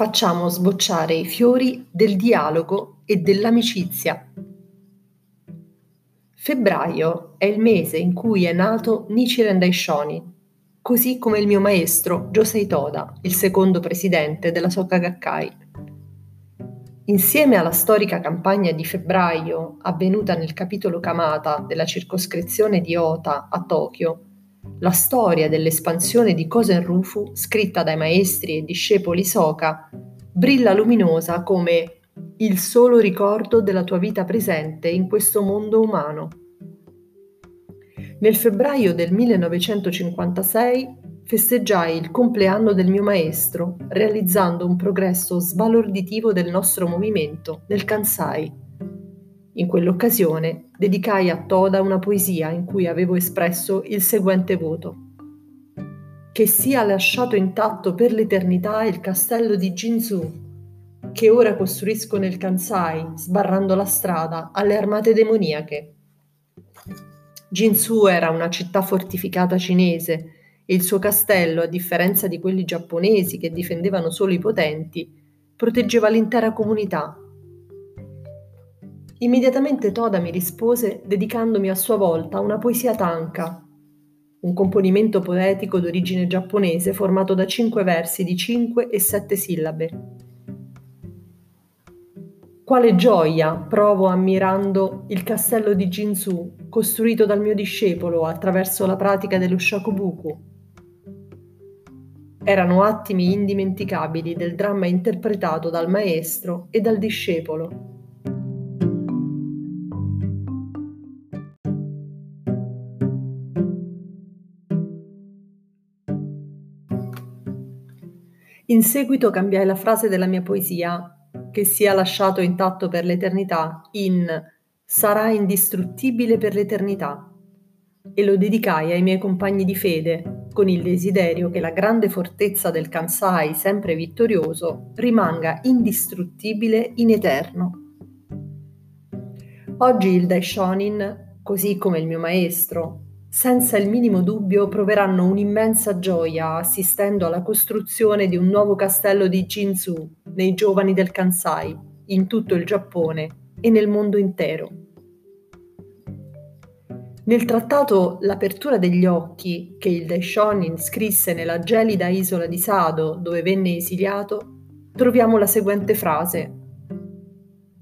facciamo sbocciare i fiori del dialogo e dell'amicizia. Febbraio è il mese in cui è nato Nichiren Daishonin, così come il mio maestro Josei Toda, il secondo presidente della Soka Gakkai. Insieme alla storica campagna di febbraio avvenuta nel capitolo Kamata della circoscrizione di Ota a Tokyo, la storia dell'espansione di Kosen Rufu, scritta dai maestri e discepoli Soka, brilla luminosa come il solo ricordo della tua vita presente in questo mondo umano. Nel febbraio del 1956 festeggiai il compleanno del mio maestro, realizzando un progresso sbalorditivo del nostro movimento nel Kansai. In quell'occasione dedicai a Toda una poesia in cui avevo espresso il seguente voto. Che sia lasciato intatto per l'eternità il castello di Jinzu, che ora costruisco nel Kansai, sbarrando la strada alle armate demoniache. Jinzu era una città fortificata cinese e il suo castello, a differenza di quelli giapponesi che difendevano solo i potenti, proteggeva l'intera comunità. Immediatamente Toda mi rispose dedicandomi a sua volta una poesia tanka, un componimento poetico d'origine giapponese formato da cinque versi di cinque e sette sillabe. Quale gioia provo ammirando il castello di Jinzu costruito dal mio discepolo attraverso la pratica dello shakubuku erano attimi indimenticabili del dramma interpretato dal maestro e dal discepolo. In seguito cambiai la frase della mia poesia, che sia lasciato intatto per l'eternità, in sarà indistruttibile per l'eternità, e lo dedicai ai miei compagni di fede, con il desiderio che la grande fortezza del Kansai, sempre vittorioso, rimanga indistruttibile in eterno. Oggi il Daishonin, così come il mio maestro, senza il minimo dubbio proveranno un'immensa gioia assistendo alla costruzione di un nuovo castello di Jinzu nei giovani del Kansai, in tutto il Giappone e nel mondo intero. Nel trattato L'apertura degli occhi, che il Daishonin scrisse nella gelida isola di Sado, dove venne esiliato, troviamo la seguente frase.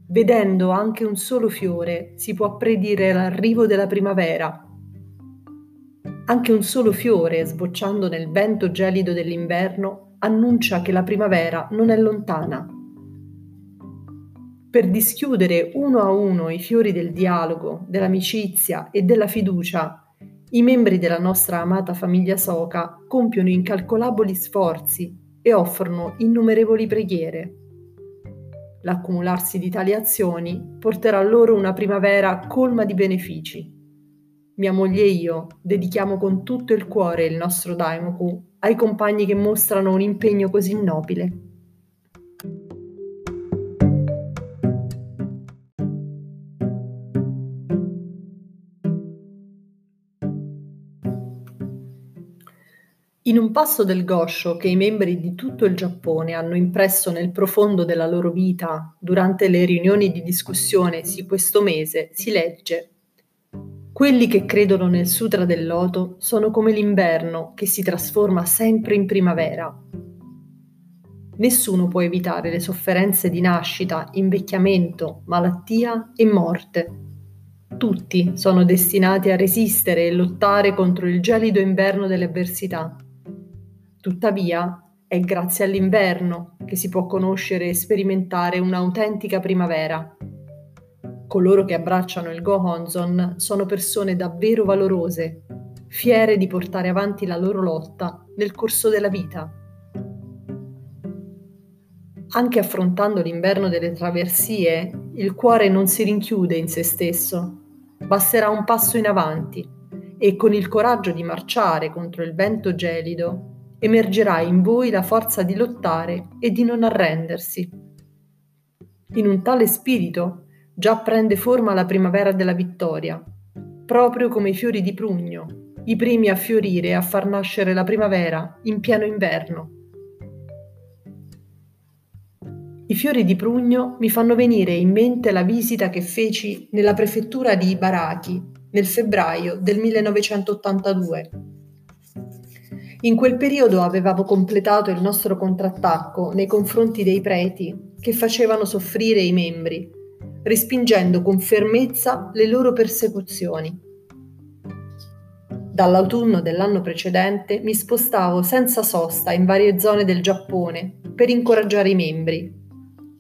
Vedendo anche un solo fiore si può predire l'arrivo della primavera. Anche un solo fiore, sbocciando nel vento gelido dell'inverno, annuncia che la primavera non è lontana per dischiudere uno a uno i fiori del dialogo, dell'amicizia e della fiducia, i membri della nostra amata famiglia Soca compiono incalcolabili sforzi e offrono innumerevoli preghiere. L'accumularsi di tali azioni porterà loro una primavera colma di benefici. Mia moglie e io dedichiamo con tutto il cuore il nostro Daimoku ai compagni che mostrano un impegno così nobile. In un passo del Gosho che i membri di tutto il Giappone hanno impresso nel profondo della loro vita durante le riunioni di discussione di questo mese si legge Quelli che credono nel Sutra del Loto sono come l'inverno che si trasforma sempre in primavera. Nessuno può evitare le sofferenze di nascita, invecchiamento, malattia e morte. Tutti sono destinati a resistere e lottare contro il gelido inverno delle avversità. Tuttavia, è grazie all'inverno che si può conoscere e sperimentare un'autentica primavera. Coloro che abbracciano il Gohonzon sono persone davvero valorose, fiere di portare avanti la loro lotta nel corso della vita. Anche affrontando l'inverno delle traversie, il cuore non si rinchiude in se stesso. Basterà un passo in avanti e con il coraggio di marciare contro il vento gelido emergerà in voi la forza di lottare e di non arrendersi. In un tale spirito già prende forma la primavera della vittoria, proprio come i fiori di prugno, i primi a fiorire e a far nascere la primavera in pieno inverno. I fiori di prugno mi fanno venire in mente la visita che feci nella prefettura di Ibaraki nel febbraio del 1982. In quel periodo avevamo completato il nostro contrattacco nei confronti dei preti che facevano soffrire i membri, respingendo con fermezza le loro persecuzioni. Dall'autunno dell'anno precedente mi spostavo senza sosta in varie zone del Giappone per incoraggiare i membri.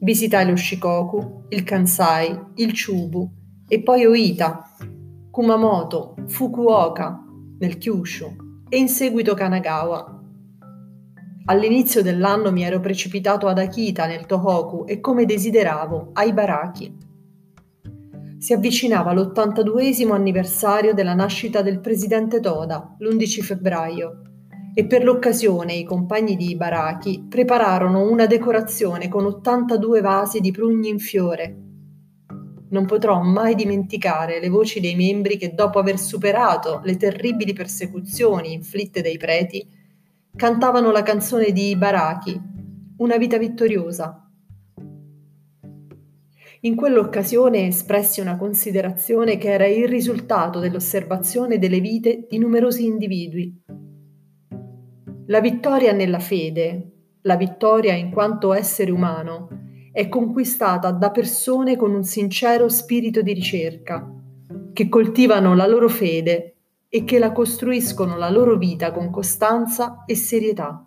Visitai lo Shikoku, il Kansai, il Chubu e poi Oita, Kumamoto, Fukuoka, nel Kyushu e in seguito Kanagawa. All'inizio dell'anno mi ero precipitato ad Akita nel Tohoku e come desideravo a Ibaraki. Si avvicinava l'82 anniversario della nascita del presidente Toda, l'11 febbraio, e per l'occasione i compagni di Ibaraki prepararono una decorazione con 82 vasi di prugni in fiore. Non potrò mai dimenticare le voci dei membri che dopo aver superato le terribili persecuzioni inflitte dai preti, cantavano la canzone di Ibaraki, Una vita vittoriosa, in quell'occasione espressi una considerazione che era il risultato dell'osservazione delle vite di numerosi individui. La vittoria nella fede, la vittoria in quanto essere umano, è conquistata da persone con un sincero spirito di ricerca, che coltivano la loro fede e che la costruiscono la loro vita con costanza e serietà.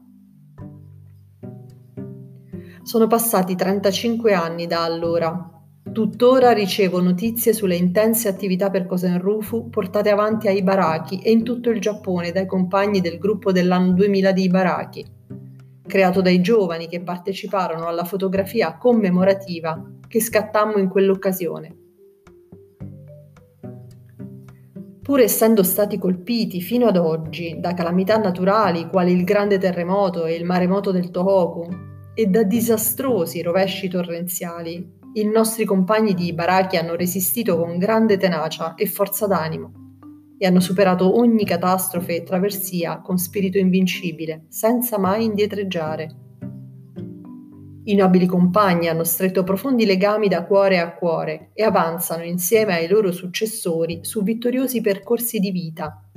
Sono passati 35 anni da allora Tuttora ricevo notizie sulle intense attività per Kosen-Rufu portate avanti a Ibaraki e in tutto il Giappone dai compagni del gruppo dell'anno 2000 di Ibaraki, creato dai giovani che parteciparono alla fotografia commemorativa che scattammo in quell'occasione. Pur essendo stati colpiti fino ad oggi da calamità naturali quali il grande terremoto e il maremoto del Tohoku e da disastrosi rovesci torrenziali, i nostri compagni di Baraki hanno resistito con grande tenacia e forza d'animo e hanno superato ogni catastrofe e traversia con spirito invincibile, senza mai indietreggiare. I nobili compagni hanno stretto profondi legami da cuore a cuore e avanzano insieme ai loro successori su vittoriosi percorsi di vita.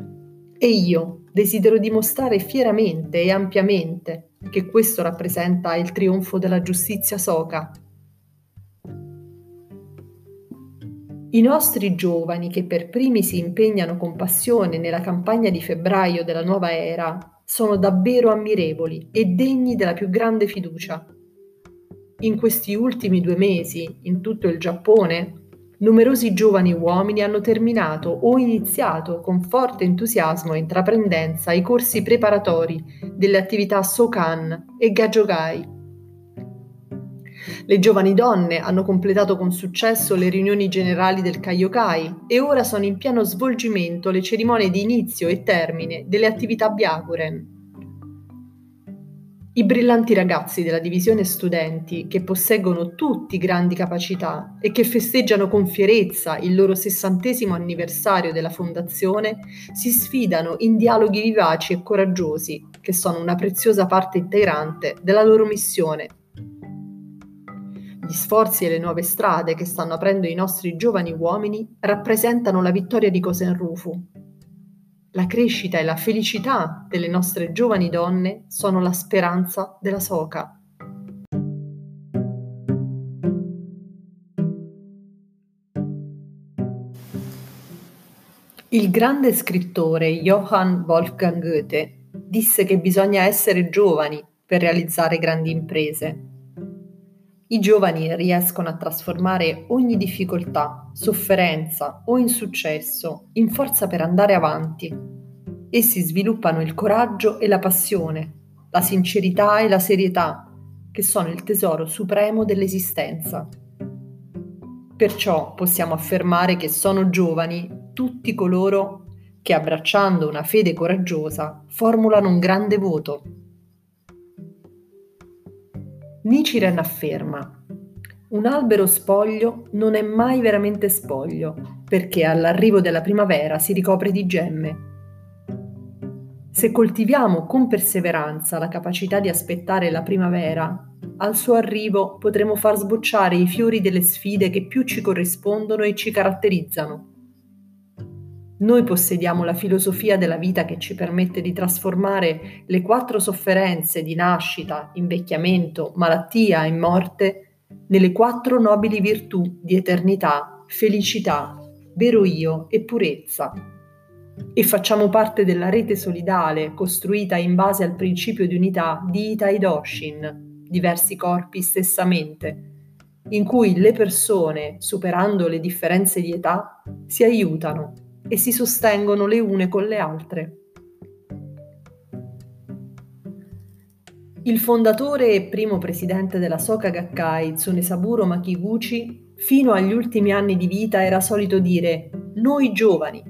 E io desidero dimostrare fieramente e ampiamente che questo rappresenta il trionfo della giustizia soca I nostri giovani che per primi si impegnano con passione nella campagna di febbraio della nuova era sono davvero ammirevoli e degni della più grande fiducia. In questi ultimi due mesi, in tutto il Giappone, numerosi giovani uomini hanno terminato o iniziato con forte entusiasmo e intraprendenza i corsi preparatori delle attività Sokan e Gajogai le giovani donne hanno completato con successo le riunioni generali del Kaiokai e ora sono in pieno svolgimento le cerimonie di inizio e termine delle attività Byakuren. I brillanti ragazzi della divisione studenti, che posseggono tutti grandi capacità e che festeggiano con fierezza il loro sessantesimo anniversario della fondazione, si sfidano in dialoghi vivaci e coraggiosi, che sono una preziosa parte integrante della loro missione gli sforzi e le nuove strade che stanno aprendo i nostri giovani uomini rappresentano la vittoria di Cosenrufu. La crescita e la felicità delle nostre giovani donne sono la speranza della Soca. Il grande scrittore Johann Wolfgang Goethe disse che bisogna essere giovani per realizzare grandi imprese i giovani riescono a trasformare ogni difficoltà, sofferenza o insuccesso in forza per andare avanti. Essi sviluppano il coraggio e la passione, la sincerità e la serietà, che sono il tesoro supremo dell'esistenza. Perciò possiamo affermare che sono giovani tutti coloro che, abbracciando una fede coraggiosa, formulano un grande voto Nichiren afferma un albero spoglio non è mai veramente spoglio, perché all'arrivo della primavera si ricopre di gemme. Se coltiviamo con perseveranza la capacità di aspettare la primavera, al suo arrivo potremo far sbocciare i fiori delle sfide che più ci corrispondono e ci caratterizzano. Noi possediamo la filosofia della vita che ci permette di trasformare le quattro sofferenze di nascita, invecchiamento, malattia e morte nelle quattro nobili virtù di eternità, felicità, vero io e purezza. E facciamo parte della rete solidale costruita in base al principio di unità di Itai Doshin, diversi corpi stessa mente, in cui le persone, superando le differenze di età, si aiutano e si sostengono le une con le altre. Il fondatore e primo presidente della Soka Gakkai, Tsunesaburo Makiguchi, fino agli ultimi anni di vita era solito dire noi giovani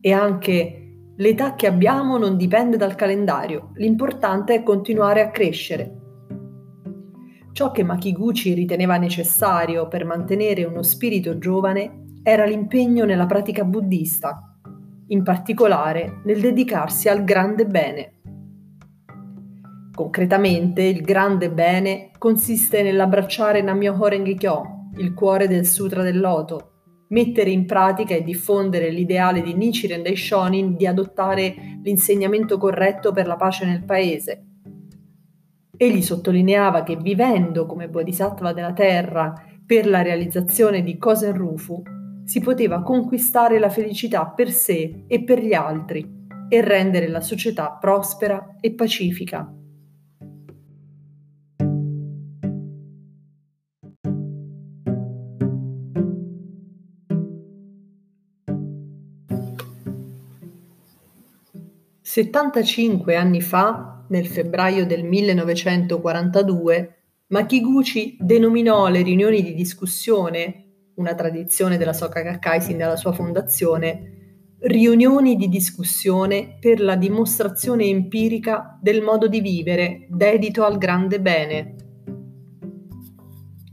e anche l'età che abbiamo non dipende dal calendario, l'importante è continuare a crescere. Ciò che Makiguchi riteneva necessario per mantenere uno spirito giovane era l'impegno nella pratica buddista, in particolare nel dedicarsi al grande bene. Concretamente, il grande bene consiste nell'abbracciare Namyoho Kyo, il cuore del Sutra del Loto, mettere in pratica e diffondere l'ideale di Nichiren Daishonin di adottare l'insegnamento corretto per la pace nel paese. Egli sottolineava che vivendo come bodhisattva della terra per la realizzazione di Kosen Rufu, si poteva conquistare la felicità per sé e per gli altri e rendere la società prospera e pacifica. Settantacinque anni fa, nel febbraio del 1942, Makiguchi denominò le riunioni di discussione una tradizione della Soka Gakkai sin dalla sua fondazione, riunioni di discussione per la dimostrazione empirica del modo di vivere dedito al grande bene.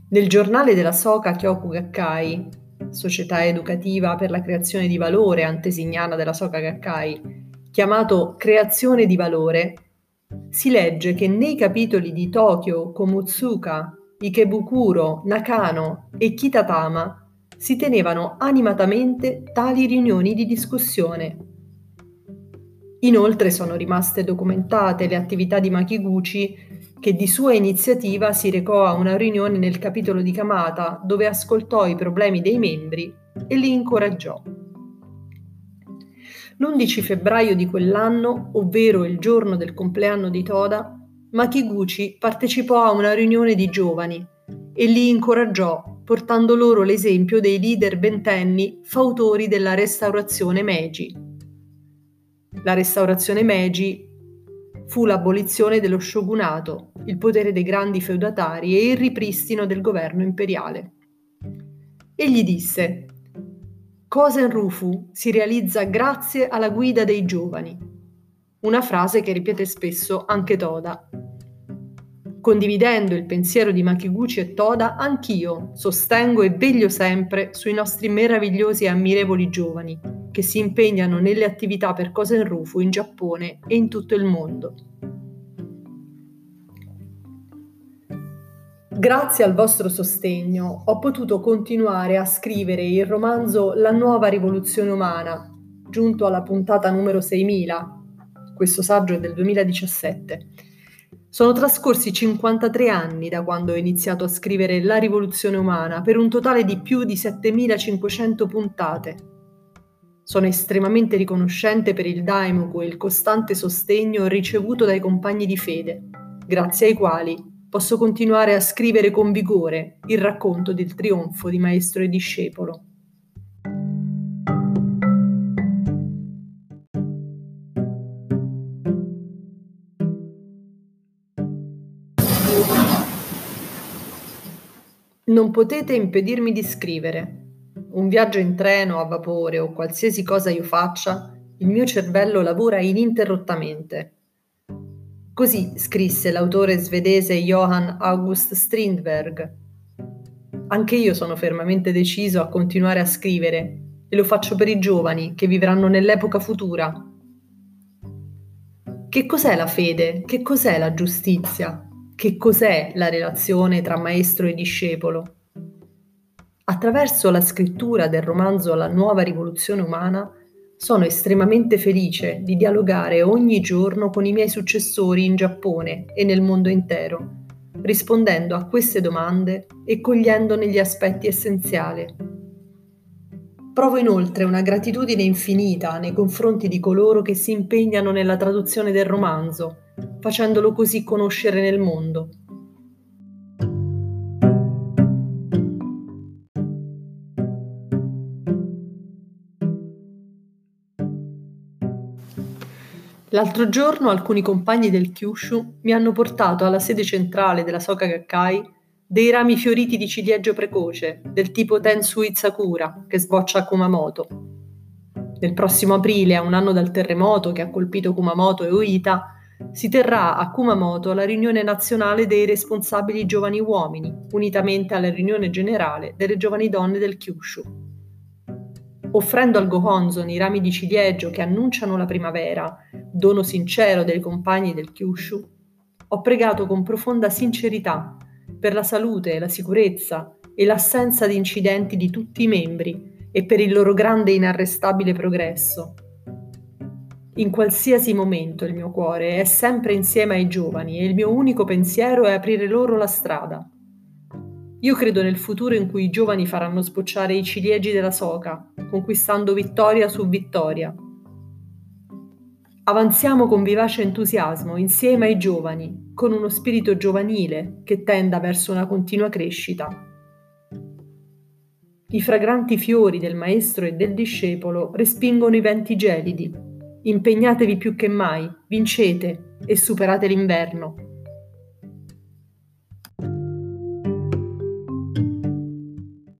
Nel giornale della Soka Kyoku Gakkai, società educativa per la creazione di valore antesignana della Soka Gakkai, chiamato Creazione di valore, si legge che nei capitoli di Tokyo, Komutsuka, Ikebukuro, Nakano e Kitatama si tenevano animatamente tali riunioni di discussione. Inoltre sono rimaste documentate le attività di Makiguchi che di sua iniziativa si recò a una riunione nel capitolo di Kamata dove ascoltò i problemi dei membri e li incoraggiò. L'11 febbraio di quell'anno, ovvero il giorno del compleanno di Toda, Makiguchi partecipò a una riunione di giovani e li incoraggiò portando loro l'esempio dei leader ventenni fautori della restaurazione Meiji. La restaurazione Meiji fu l'abolizione dello shogunato, il potere dei grandi feudatari e il ripristino del governo imperiale. Egli disse: Kosen Rufu si realizza grazie alla guida dei giovani. Una frase che ripete spesso anche Toda Condividendo il pensiero di Makiguchi e Toda, anch'io sostengo e veglio sempre sui nostri meravigliosi e ammirevoli giovani che si impegnano nelle attività per Kosen Rufu in Giappone e in tutto il mondo. Grazie al vostro sostegno ho potuto continuare a scrivere il romanzo La nuova rivoluzione umana, giunto alla puntata numero 6000. Questo saggio è del 2017 sono trascorsi 53 anni da quando ho iniziato a scrivere La rivoluzione umana, per un totale di più di 7500 puntate. Sono estremamente riconoscente per il Daimoku e il costante sostegno ricevuto dai compagni di fede, grazie ai quali posso continuare a scrivere con vigore il racconto del trionfo di maestro e discepolo. Non potete impedirmi di scrivere. Un viaggio in treno, a vapore o qualsiasi cosa io faccia, il mio cervello lavora ininterrottamente. Così scrisse l'autore svedese Johan August Strindberg. Anche io sono fermamente deciso a continuare a scrivere e lo faccio per i giovani che vivranno nell'epoca futura. Che cos'è la fede? Che cos'è la giustizia? Che cos'è la relazione tra maestro e discepolo? Attraverso la scrittura del romanzo La nuova rivoluzione umana, sono estremamente felice di dialogare ogni giorno con i miei successori in Giappone e nel mondo intero, rispondendo a queste domande e cogliendone gli aspetti essenziali. Provo inoltre una gratitudine infinita nei confronti di coloro che si impegnano nella traduzione del romanzo, facendolo così conoscere nel mondo. L'altro giorno alcuni compagni del Kyushu mi hanno portato alla sede centrale della Soka Gakkai dei rami fioriti di ciliegio precoce del tipo Tensui Sakura che sboccia a Kumamoto. Nel prossimo aprile, a un anno dal terremoto che ha colpito Kumamoto e Oita, si terrà a Kumamoto la riunione nazionale dei responsabili giovani uomini, unitamente alla riunione generale delle giovani donne del Kyushu offrendo al Gohonzon i rami di ciliegio che annunciano la primavera, dono sincero dei compagni del Kyushu, ho pregato con profonda sincerità per la salute, la sicurezza e l'assenza di incidenti di tutti i membri e per il loro grande e inarrestabile progresso. In qualsiasi momento il mio cuore è sempre insieme ai giovani e il mio unico pensiero è aprire loro la strada. Io credo nel futuro in cui i giovani faranno sbocciare i ciliegi della soca, conquistando vittoria su vittoria. Avanziamo con vivace entusiasmo insieme ai giovani, con uno spirito giovanile che tenda verso una continua crescita. I fragranti fiori del maestro e del discepolo respingono i venti gelidi. Impegnatevi più che mai, vincete e superate l'inverno.